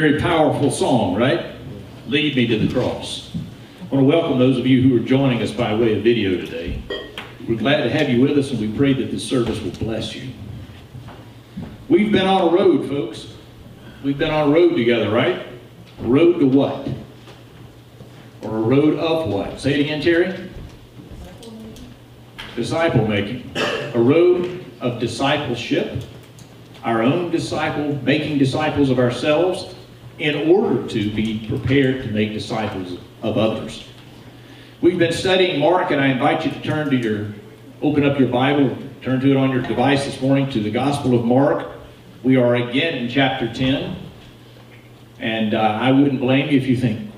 very powerful song, right? Lead me to the cross. I want to welcome those of you who are joining us by way of video today. We're glad to have you with us and we pray that this service will bless you. We've been on a road, folks. We've been on a road together, right? A road to what? Or a road of what? Say it again, Terry. Disciple making. A road of discipleship. Our own disciple, making disciples of ourselves in order to be prepared to make disciples of others. We've been studying Mark, and I invite you to turn to your, open up your Bible, turn to it on your device this morning to the Gospel of Mark. We are again in chapter 10. And uh, I wouldn't blame you if you think,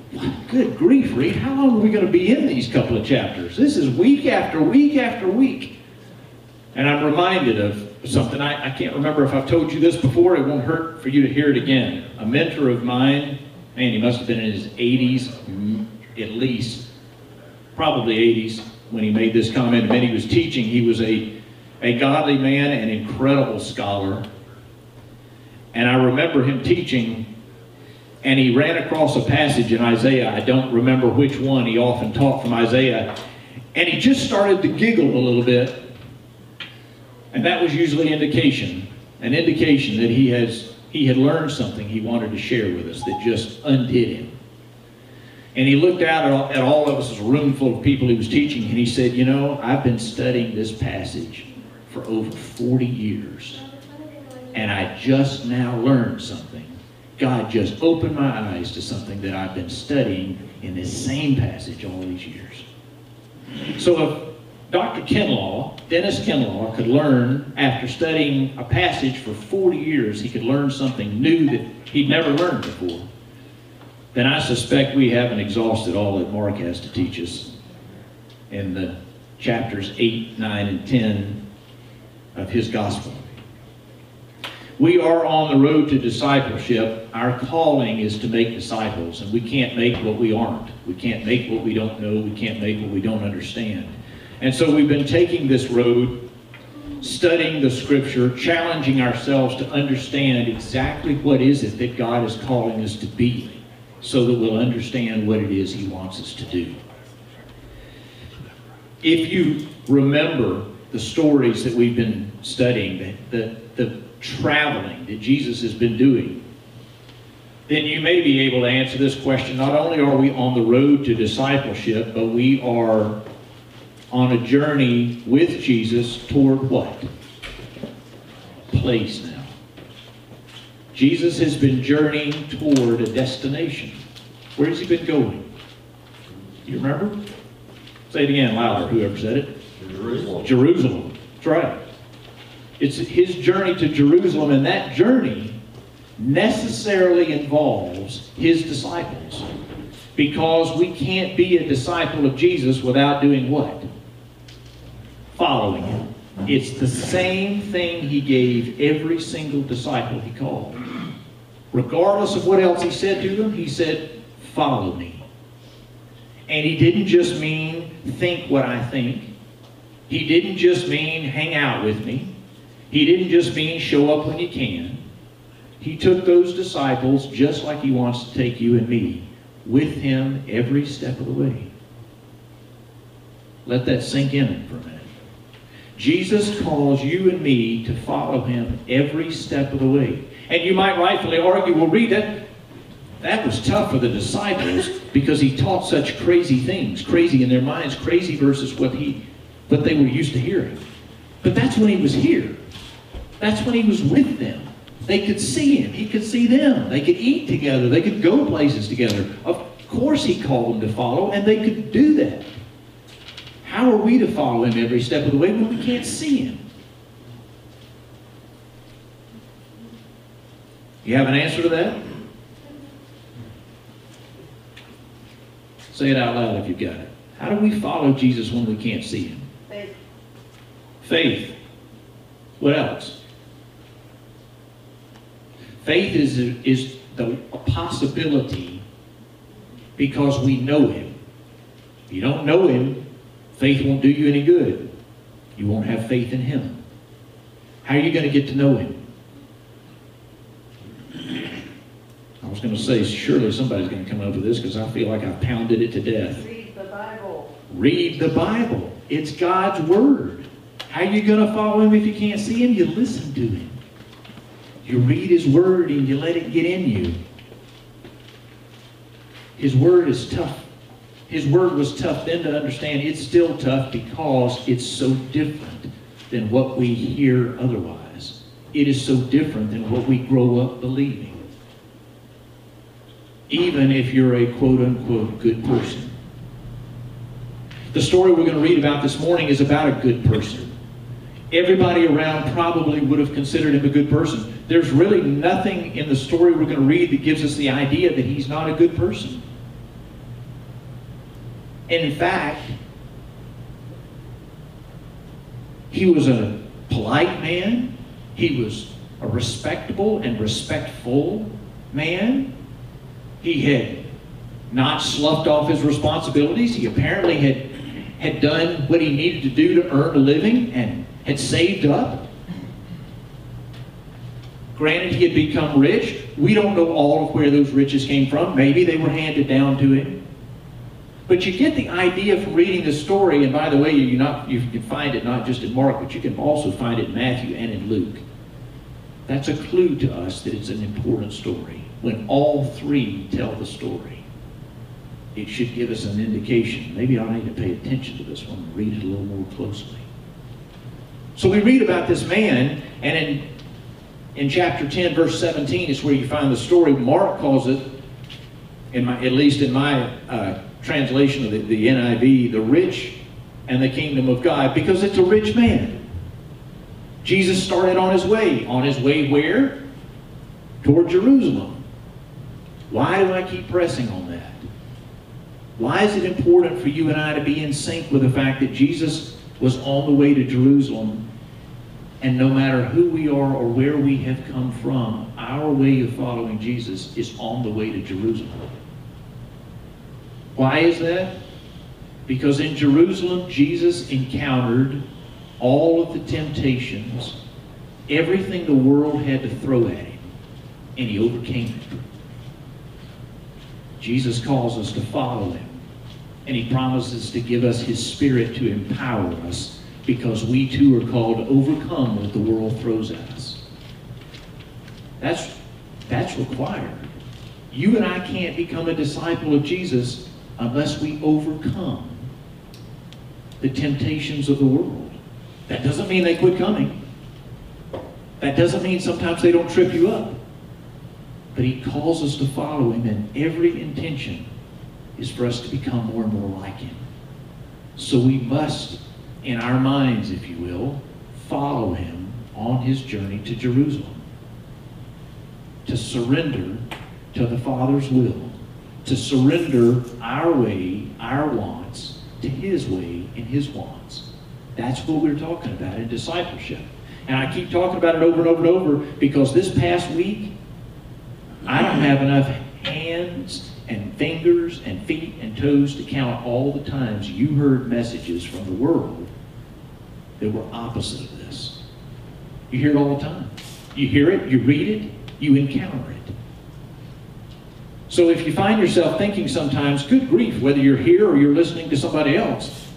good grief, Reed, how long are we going to be in these couple of chapters? This is week after week after week. And I'm reminded of something. I, I can't remember if I've told you this before. It won't hurt for you to hear it again. A mentor of mine, man, he must have been in his 80s mm, at least, probably 80s, when he made this comment. When he was teaching, he was a, a godly man, an incredible scholar. And I remember him teaching and he ran across a passage in Isaiah. I don't remember which one. He often taught from Isaiah. And he just started to giggle a little bit. And that was usually indication, an indication that he has he had learned something he wanted to share with us that just undid him. And he looked out at all, of us, a room full of people he was teaching, and he said, You know, I've been studying this passage for over 40 years, and I just now learned something. God just opened my eyes to something that I've been studying in this same passage all these years. So if Dr. Kinlaw, Dennis Kinlaw, could learn after studying a passage for 40 years, he could learn something new that he'd never learned before, then I suspect we haven't exhausted all that Mark has to teach us in the chapters 8, 9, and 10 of his gospel. We are on the road to discipleship. Our calling is to make disciples, and we can't make what we aren't. We can't make what we don't know. We can't make what we don't understand. And so we've been taking this road, studying the scripture, challenging ourselves to understand exactly what is it that God is calling us to be so that we'll understand what it is he wants us to do. If you remember the stories that we've been studying, the, the, the traveling that Jesus has been doing, then you may be able to answer this question. Not only are we on the road to discipleship, but we are on a journey with Jesus toward what? Place now. Jesus has been journeying toward a destination. Where has he been going? You remember? Say it again louder, whoever said it. Jerusalem. Jerusalem. That's right. It's his journey to Jerusalem, and that journey necessarily involves his disciples. Because we can't be a disciple of Jesus without doing what? Following him. It's the same thing he gave every single disciple he called. Regardless of what else he said to them, he said, Follow me. And he didn't just mean think what I think. He didn't just mean hang out with me. He didn't just mean show up when you can. He took those disciples just like he wants to take you and me with him every step of the way. Let that sink in for a minute. Jesus calls you and me to follow him every step of the way. And you might rightfully argue, well, Reed that. That was tough for the disciples because he taught such crazy things, crazy in their minds, crazy versus what he, what they were used to hearing. But that's when he was here. That's when he was with them. They could see him. He could see them. They could eat together. They could go places together. Of course he called them to follow, and they could do that. How are we to follow him every step of the way when we can't see him? You have an answer to that? Say it out loud if you've got it. How do we follow Jesus when we can't see him? Faith. Faith. What else? Faith is, is the, a possibility because we know him. If you don't know him, faith won't do you any good. You won't have faith in him. How are you going to get to know him? I'll was going to say, surely somebody's going to come up with this because I feel like I've pounded it to death. Read the Bible. Read the Bible. It's God's Word. How are you going to follow Him if you can't see Him? You listen to Him. You read His Word and you let it get in you. His Word is tough. His Word was tough then to understand. It's still tough because it's so different than what we hear otherwise. It is so different than what we grow up believing. Even if you're a quote unquote good person. The story we're going to read about this morning is about a good person. Everybody around probably would have considered him a good person. There's really nothing in the story we're going to read that gives us the idea that he's not a good person. In fact, he was a polite man. He was a respectable and respectful man. He had not sloughed off his responsibilities. He apparently had, had done what he needed to do to earn a living and had saved up. Granted, he had become rich. We don't know all of where those riches came from. Maybe they were handed down to him. But you get the idea from reading the story, and by the way, you, not, you can find it not just in Mark, but you can also find it in Matthew and in Luke. That's a clue to us that it's an important story. When all three tell the story, it should give us an indication. Maybe I need to pay attention to this one and read it a little more closely. So we read about this man, and in, in chapter 10, verse 17 is where you find the story. Mark calls it, in my, at least in my uh, translation of the, the NIV, the rich and the kingdom of God, because it's a rich man. Jesus started on his way. On his way where? Toward Jerusalem. Why do I keep pressing on that? Why is it important for you and I to be in sync with the fact that Jesus was on the way to Jerusalem and no matter who we are or where we have come from, our way of following Jesus is on the way to Jerusalem. Why is that? Because in Jerusalem, Jesus encountered all of the temptations, everything the world had to throw at him, and he overcame it. Jesus calls us to follow him, and he promises to give us his spirit to empower us because we too are called to overcome what the world throws at us. That's, that's required. You and I can't become a disciple of Jesus unless we overcome the temptations of the world. That doesn't mean they quit coming. That doesn't mean sometimes they don't trip you up. But he calls us to follow him, and every intention is for us to become more and more like him. So we must, in our minds, if you will, follow him on his journey to Jerusalem. To surrender to the Father's will to surrender our way, our wants, to His way and His wants. That's what we're talking about in discipleship. And I keep talking about it over and over and over because this past week, I don't have enough hands and fingers and feet and toes to count all the times you heard messages from the world that were opposite of this. You hear it all the time. You hear it, you read it, you encounter it. So if you find yourself thinking sometimes, good grief, whether you're here or you're listening to somebody else,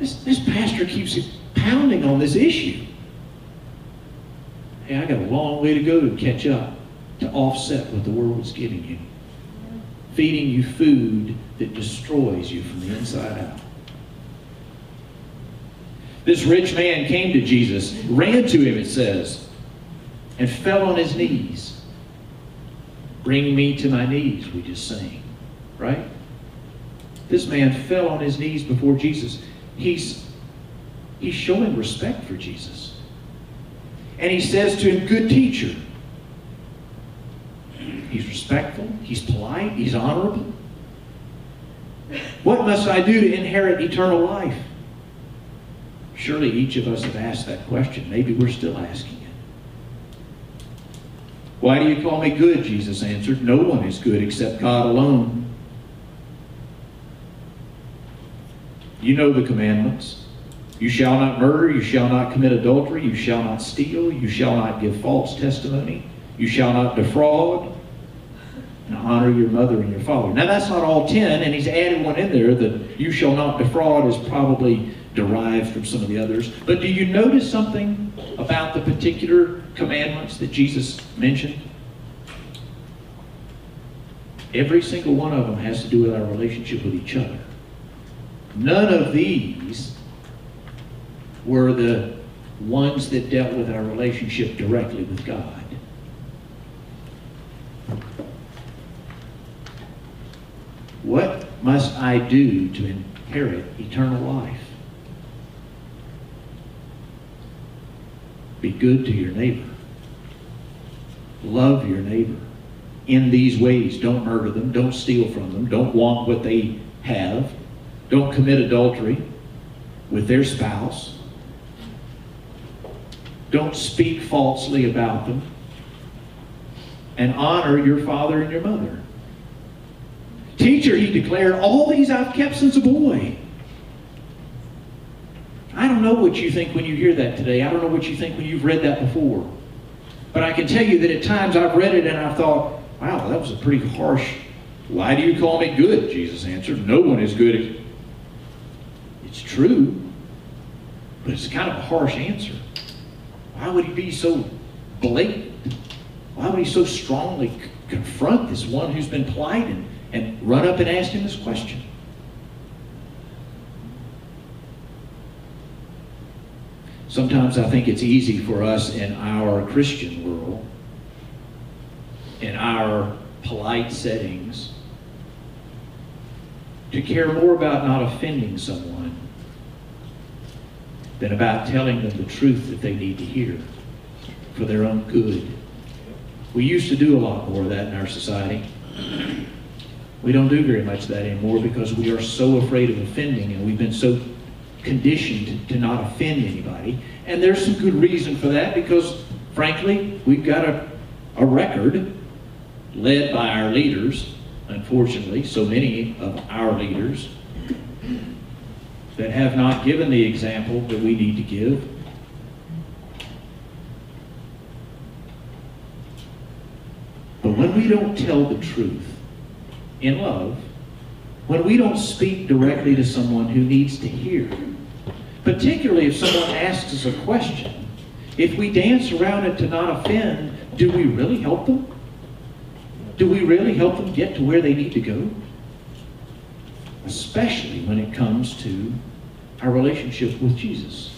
this, this pastor keeps pounding on this issue. Hey, I got a long way to go to catch up, to offset what the world's giving you. Feeding you food that destroys you from the inside out. This rich man came to Jesus, ran to him, it says, and fell on his knees. Bring me to my knees, we just sang, right? This man fell on his knees before Jesus. He's, he's showing respect for Jesus. And he says to him, Good teacher. He's respectful, he's polite, he's honorable. What must I do to inherit eternal life? Surely each of us have asked that question. Maybe we're still asking. Why do you call me good? Jesus answered. No one is good except God alone. You know the commandments. You shall not murder, you shall not commit adultery, you shall not steal, you shall not give false testimony, you shall not defraud, and honor your mother and your father. Now that's not all ten, and he's added one in there that you shall not defraud is probably derived from some of the others. But do you notice something about the particular commandments that Jesus mentioned? Every single one of them has to do with our relationship with each other. None of these were the ones that dealt with our relationship directly with God. What must I do to inherit eternal life? Be good to your neighbor. Love your neighbor. In these ways, don't murder them, don't steal from them, don't want what they have, don't commit adultery with their spouse, don't speak falsely about them, and honor your father and your mother. Teacher, he declared, all these I've kept since a boy. I don't know what you think when you hear that today. I don't know what you think when you've read that before. But I can tell you that at times I've read it and I've thought, wow, that was a pretty harsh. Why do you call me good? Jesus answered, no one is good. It's true, but it's kind of a harsh answer. Why would he be so blatant? Why would he so strongly confront this one who's been plighted and run up and ask him this question? Sometimes I think it's easy for us in our Christian world, in our polite settings, to care more about not offending someone than about telling them the truth that they need to hear for their own good. We used to do a lot more of that in our society. We don't do very much of that anymore because we are so afraid of offending and we've been so conditioned to not offend anybody. And there's some good reason for that because, frankly, we've got a, a record led by our leaders, unfortunately, so many of our leaders that have not given the example that we need to give. But when we don't tell the truth in love, when we don't speak directly to someone who needs to hear, particularly if someone asks us a question, if we dance around it to not offend, do we really help them? Do we really help them get to where they need to go? Especially when it comes to our relationship with Jesus.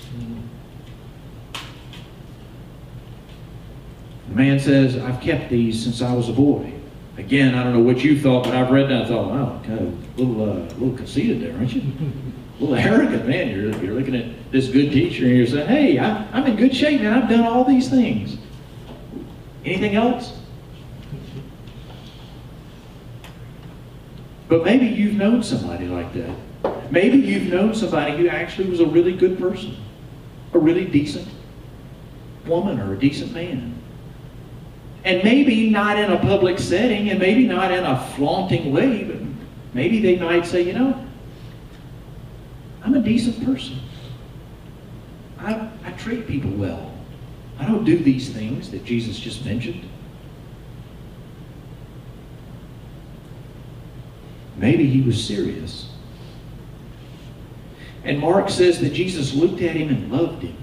The man says, I've kept these since I was a boy. Again, I don't know what you thought, but I've read that and I thought, wow, kind of a little, uh, little conceited there, aren't you? A little arrogant, man. You're, you're looking at this good teacher and you're saying, hey, I, I'm in good shape, man. I've done all these things. Anything else? But maybe you've known somebody like that. Maybe you've known somebody who actually was a really good person, a really decent woman or a decent man. And maybe not in a public setting and maybe not in a flaunting way, but maybe they might say, you know, I'm a decent person. I, I treat people well. I don't do these things that Jesus just mentioned. Maybe he was serious. And Mark says that Jesus looked at him and loved him.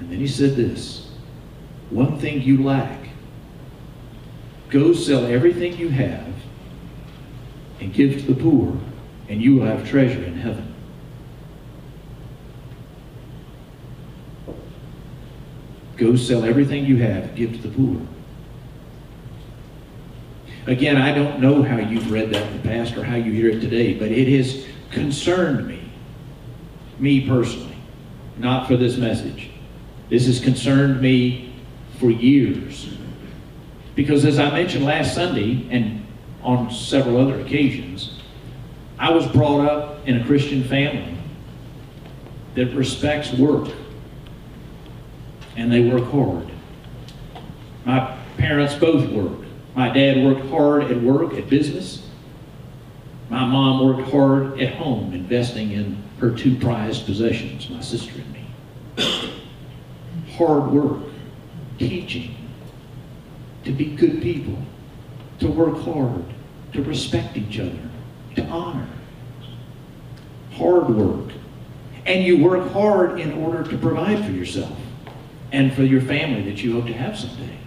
And then he said this one thing you lack. Go sell everything you have and give to the poor, and you will have treasure in heaven. Go sell everything you have and give to the poor. Again, I don't know how you've read that in the past or how you hear it today, but it has concerned me, me personally, not for this message. This has concerned me for years. Because as I mentioned last Sunday and on several other occasions, I was brought up in a Christian family that respects work and they work hard. My parents both work. My dad worked hard at work, at business. My mom worked hard at home, investing in her two prized possessions, my sister and me. hard work, teaching, to be good people, to work hard, to respect each other, to honor. Hard work. And you work hard in order to provide for yourself and for your family that you hope to have someday.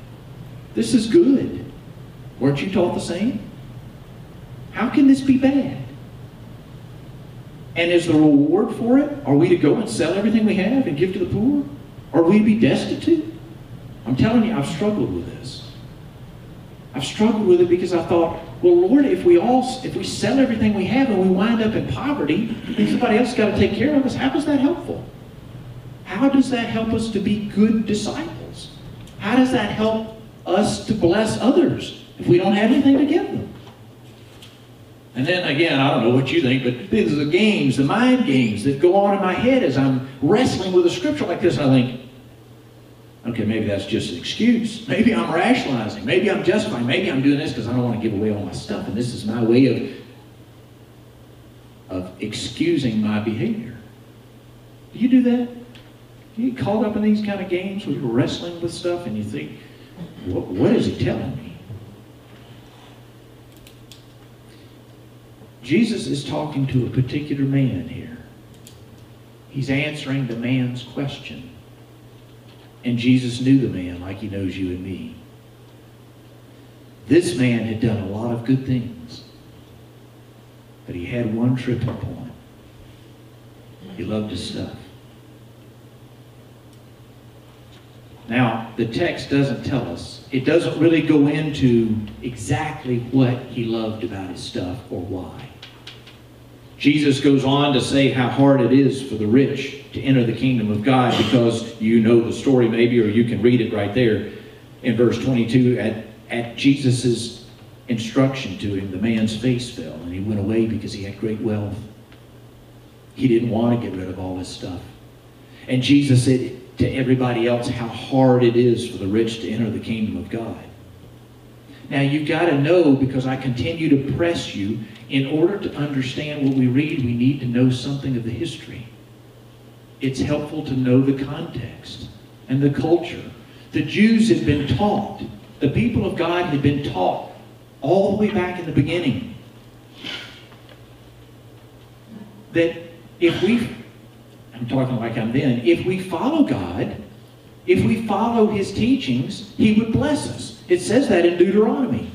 This is good. Weren't you taught the same? How can this be bad? And is the reward for it? Are we to go and sell everything we have and give to the poor? Are we to be destitute? I'm telling you, I've struggled with this. I've struggled with it because I thought, well, Lord, if we all, if we sell everything we have and we wind up in poverty, somebody else got to take care of us, how is that helpful? How does that help us to be good disciples? How does that help us to bless others if we don't have anything to give them? And then again, I don't know what you think, but these are the games, the mind games that go on in my head as I'm wrestling with a scripture like this, I think, okay, maybe that's just an excuse. Maybe I'm rationalizing. Maybe I'm justifying. Maybe I'm doing this because I don't want to give away all my stuff, and this is my way of, of excusing my behavior. Do you do that? You get caught up in these kind of games where you're wrestling with stuff and you think, what, what is he telling me? Jesus is talking to a particular man here. He's answering the man's question. And Jesus knew the man like he knows you and me. This man had done a lot of good things. But he had one tripping point. He loved his stuff. Now, the text doesn't tell us. It doesn't really go into exactly what he loved about his stuff or why. Jesus goes on to say how hard it is for the rich to enter the kingdom of God because you know the story maybe, or you can read it right there in verse 22. At, at Jesus' instruction to him, the man's face fell and he went away because he had great wealth. He didn't want to get rid of all his stuff. And Jesus said to everybody else how hard it is for the rich to enter the kingdom of God. Now you've got to know because I continue to press you in order to understand what we read, we need to know something of the history. It's helpful to know the context and the culture. The Jews had been taught, the people of God had been taught all the way back in the beginning that if we, I'm talking like I'm then, if we follow God, if we follow His teachings, He would bless us. It says that in Deuteronomy.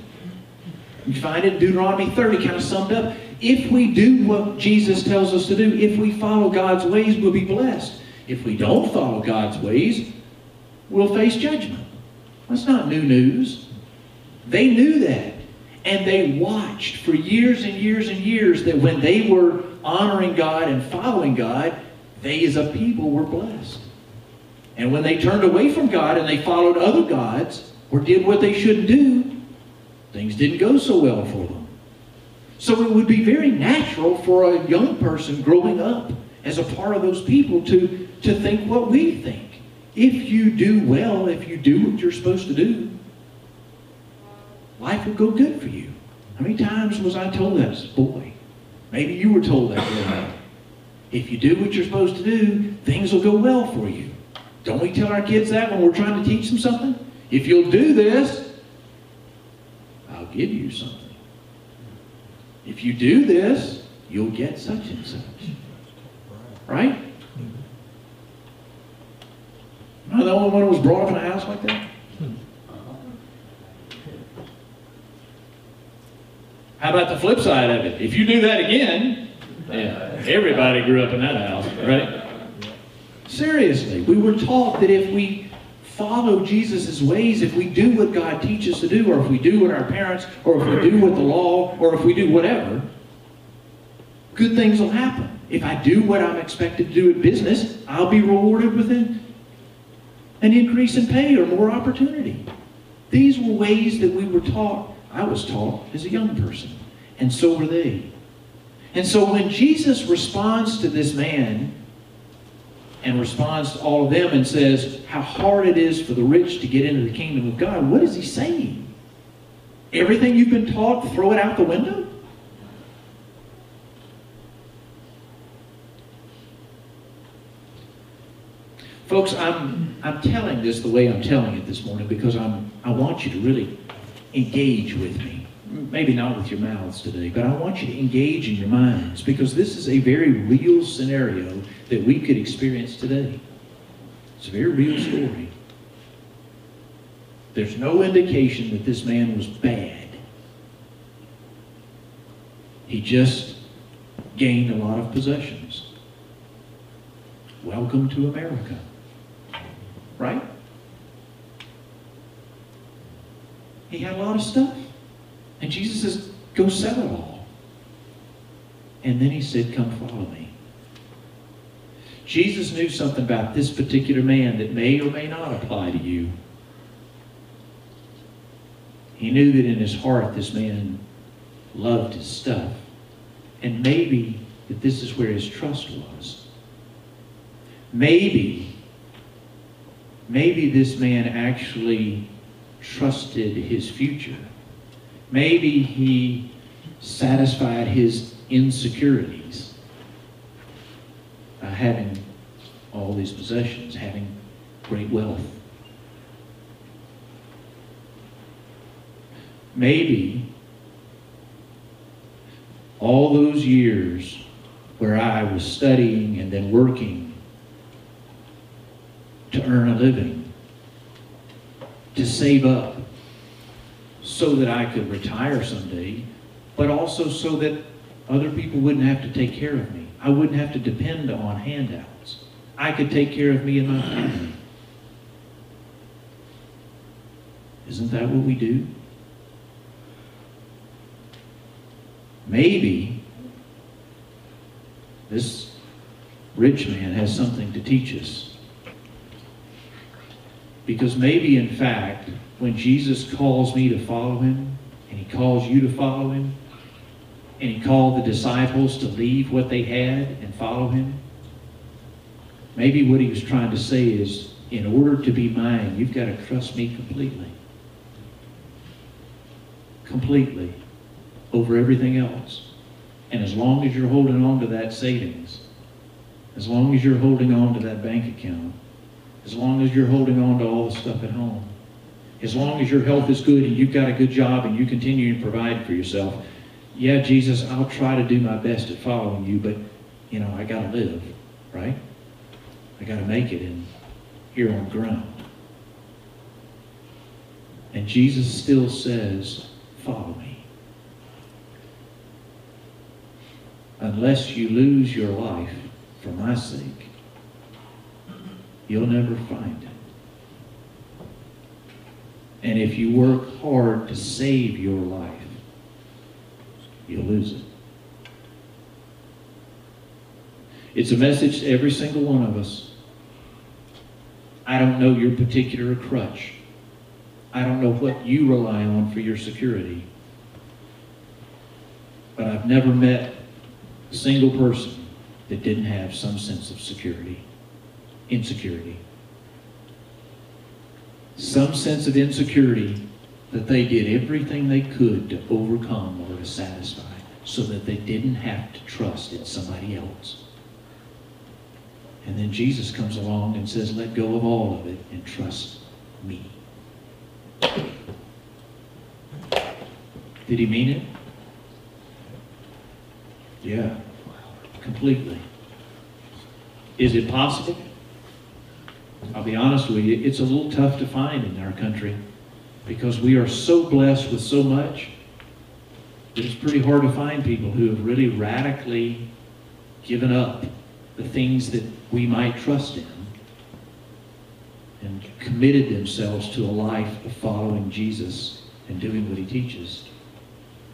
You find it in Deuteronomy 30 kind of summed up. If we do what Jesus tells us to do, if we follow God's ways, we'll be blessed. If we don't follow God's ways, we'll face judgment. That's not new news. They knew that. And they watched for years and years and years that when they were honoring God and following God, they as a people were blessed. And when they turned away from God and they followed other gods or did what they shouldn't do, Things didn't go so well for them. So it would be very natural for a young person growing up as a part of those people to, to think what we think. If you do well, if you do what you're supposed to do, life will go good for you. How many times was I told that as a boy? Maybe you were told that. If you do what you're supposed to do, things will go well for you. Don't we tell our kids that when we're trying to teach them something? If you'll do this, I'll give you something. If you do this, you'll get such and such. Right? Am I the only one who was brought up in a house like that? How about the flip side of it? If you do that again, yeah, everybody grew up in that house, right? Seriously, we were taught that if we follow Jesus' ways, if we do what God teaches to do, or if we do what our parents, or if we do what the law, or if we do whatever, good things will happen. If I do what I'm expected to do in business, I'll be rewarded with an, an increase in pay or more opportunity. These were ways that we were taught. I was taught as a young person, and so were they. And so when Jesus responds to this man and responds to all of them and says how hard it is for the rich to get into the kingdom of God, what is he saying? Everything you've been taught, throw it out the window? Folks, I'm I'm telling this the way I'm telling it this morning because I'm, I want you to really engage with me. Maybe not with your mouths today, but I want you to engage in your minds because this is a very real scenario that we could experience today. It's a very real story. There's no indication that this man was bad. He just gained a lot of possessions. Welcome to America. Right? He had a lot of stuff. And Jesus says, go sell it all. And then he said, come follow me. Jesus knew something about this particular man that may or may not apply to you. He knew that in his heart this man loved his stuff. And maybe that this is where his trust was. Maybe, maybe this man actually trusted his future. Maybe he satisfied his insecurities by having all these possessions, having great wealth. Maybe all those years where I was studying and then working to earn a living, to save up so that I could retire someday, but also so that other people wouldn't have to take care of me. I wouldn't have to depend on handouts. I could take care of me and my family. Isn't that what we do? Maybe this rich man has something to teach us. Because maybe, in fact, when Jesus calls me to follow him, and he calls you to follow him, and he called the disciples to leave what they had and follow him, maybe what he was trying to say is, in order to be mine, you've got to trust me completely. Completely. Over everything else. And as long as you're holding on to that savings, as long as you're holding on to that bank account, as long as you're holding on to all the stuff at home, as long as your health is good and you've got a good job and you continue to provide for yourself, yeah, Jesus, I'll try to do my best at following you, but, you know, I got to live, right? I got to make it in here on ground. And Jesus still says, follow me. Unless you lose your life for my sake, you'll never find it. And if you work hard to save your life, you'll lose it. It's a message to every single one of us. I don't know your particular crutch. I don't know what you rely on for your security. But I've never met a single person that didn't have some sense of security, insecurity. Some sense of insecurity that they did everything they could to overcome or to satisfy so that they didn't have to trust in somebody else. And then Jesus comes along and says, let go of all of it and trust me. Did he mean it? Yeah, completely. Is it possible? I'll be honest with you, it's a little tough to find in our country because we are so blessed with so much that it's pretty hard to find people who have really radically given up the things that we might trust in and committed themselves to a life of following Jesus and doing what he teaches,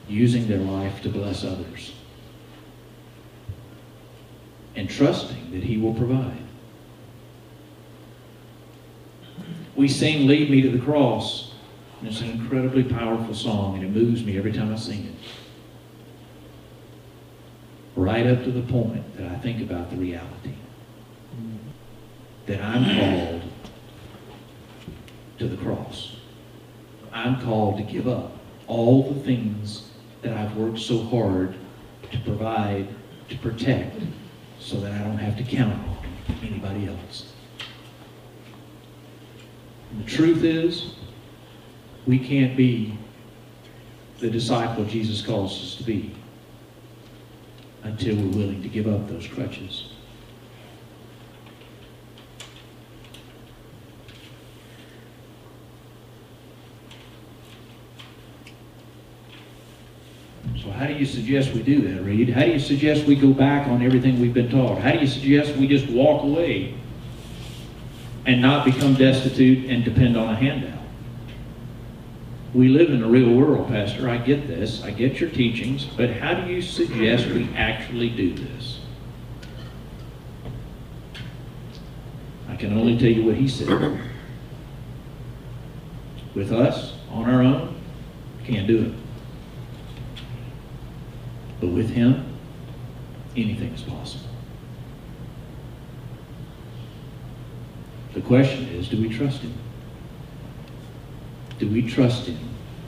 using their life to bless others, and trusting that he will provide. We sing Lead Me to the Cross, and it's an incredibly powerful song, and it moves me every time I sing it. Right up to the point that I think about the reality that I'm called to the cross. I'm called to give up all the things that I've worked so hard to provide, to protect, so that I don't have to count on anybody else. And the truth is, we can't be the disciple Jesus calls us to be until we're willing to give up those crutches. So how do you suggest we do that, Reed? How do you suggest we go back on everything we've been taught? How do you suggest we just walk away and not become destitute and depend on a handout? We live in the real world, Pastor. I get this. I get your teachings. But how do you suggest we actually do this? I can only tell you what he said. With us, on our own, can't do it. But with him, anything is possible. The question is, do we trust him? Do we trust him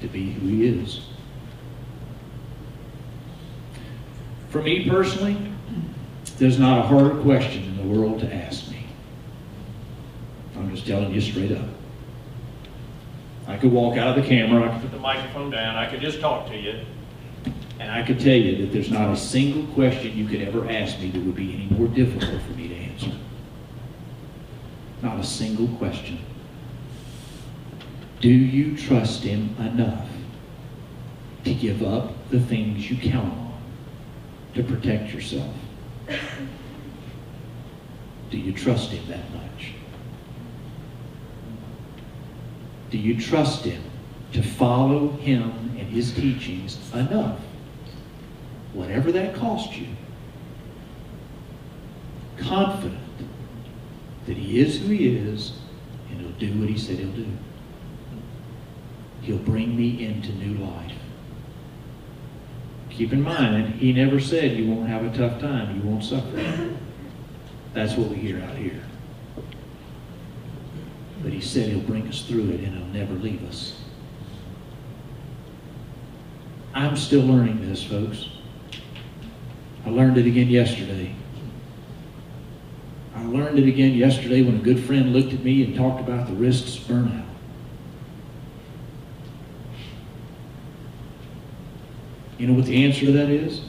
to be who he is? For me personally, there's not a harder question in the world to ask me. I'm just telling you straight up. I could walk out of the camera, I could put the microphone down, I could just talk to you, and I could tell you that there's not a single question you could ever ask me that would be any more difficult for me. Not a single question. Do you trust Him enough to give up the things you count on to protect yourself? Do you trust Him that much? Do you trust Him to follow Him and His teachings enough, whatever that costs you? Confident that He is who He is and He'll do what He said He'll do. He'll bring me into new life. Keep in mind, he never said you won't have a tough time, you won't suffer. That's what we hear out here. But he said he'll bring us through it and he'll never leave us. I'm still learning this, folks. I learned it again yesterday. I learned it again yesterday when a good friend looked at me and talked about the risks burnout. You know what the answer to that is?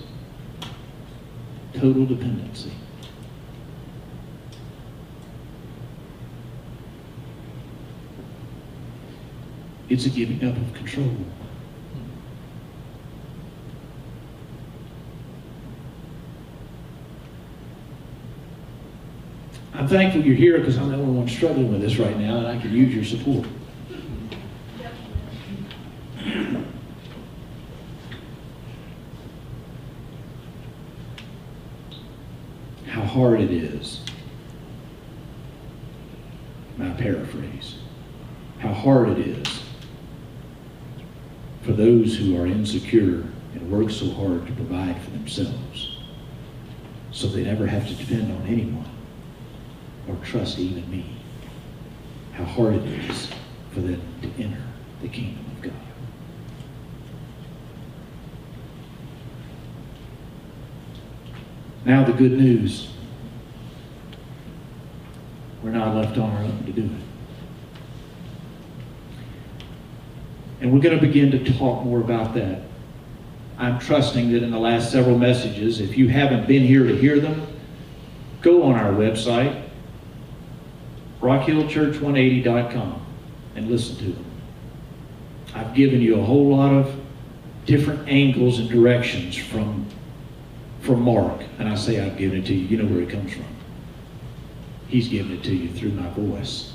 Total dependency. It's a giving up of control. I'm thankful you're here because I'm the only one struggling with this right now and I can use your support. How hard it is. My paraphrase. How hard it is for those who are insecure and work so hard to provide for themselves so they never have to depend on anyone or trust even me. How hard it is for them to enter the kingdom of God. Now the good news. We're not left on our own to do it. And we're going to begin to talk more about that. I'm trusting that in the last several messages, if you haven't been here to hear them, go on our website, rockhillchurch180.com, and listen to them. I've given you a whole lot of different angles and directions from, from Mark. And I say I've given it to you. You know where it comes from. He's given it to you through my voice.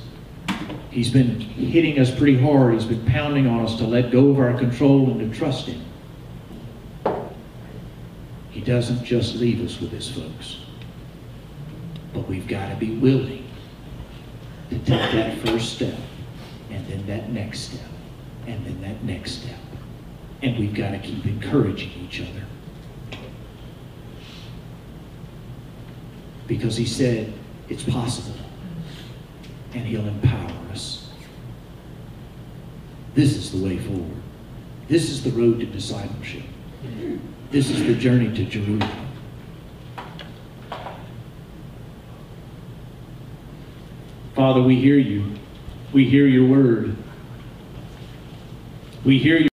He's been hitting us pretty hard. He's been pounding on us to let go of our control and to trust Him. He doesn't just leave us with His folks. But we've got to be willing to take that first step, and then that next step, and then that next step. And we've got to keep encouraging each other. Because He said it's possible and he'll empower us. This is the way forward. This is the road to discipleship. This is the journey to Jerusalem. Father, we hear you. We hear your word. We hear your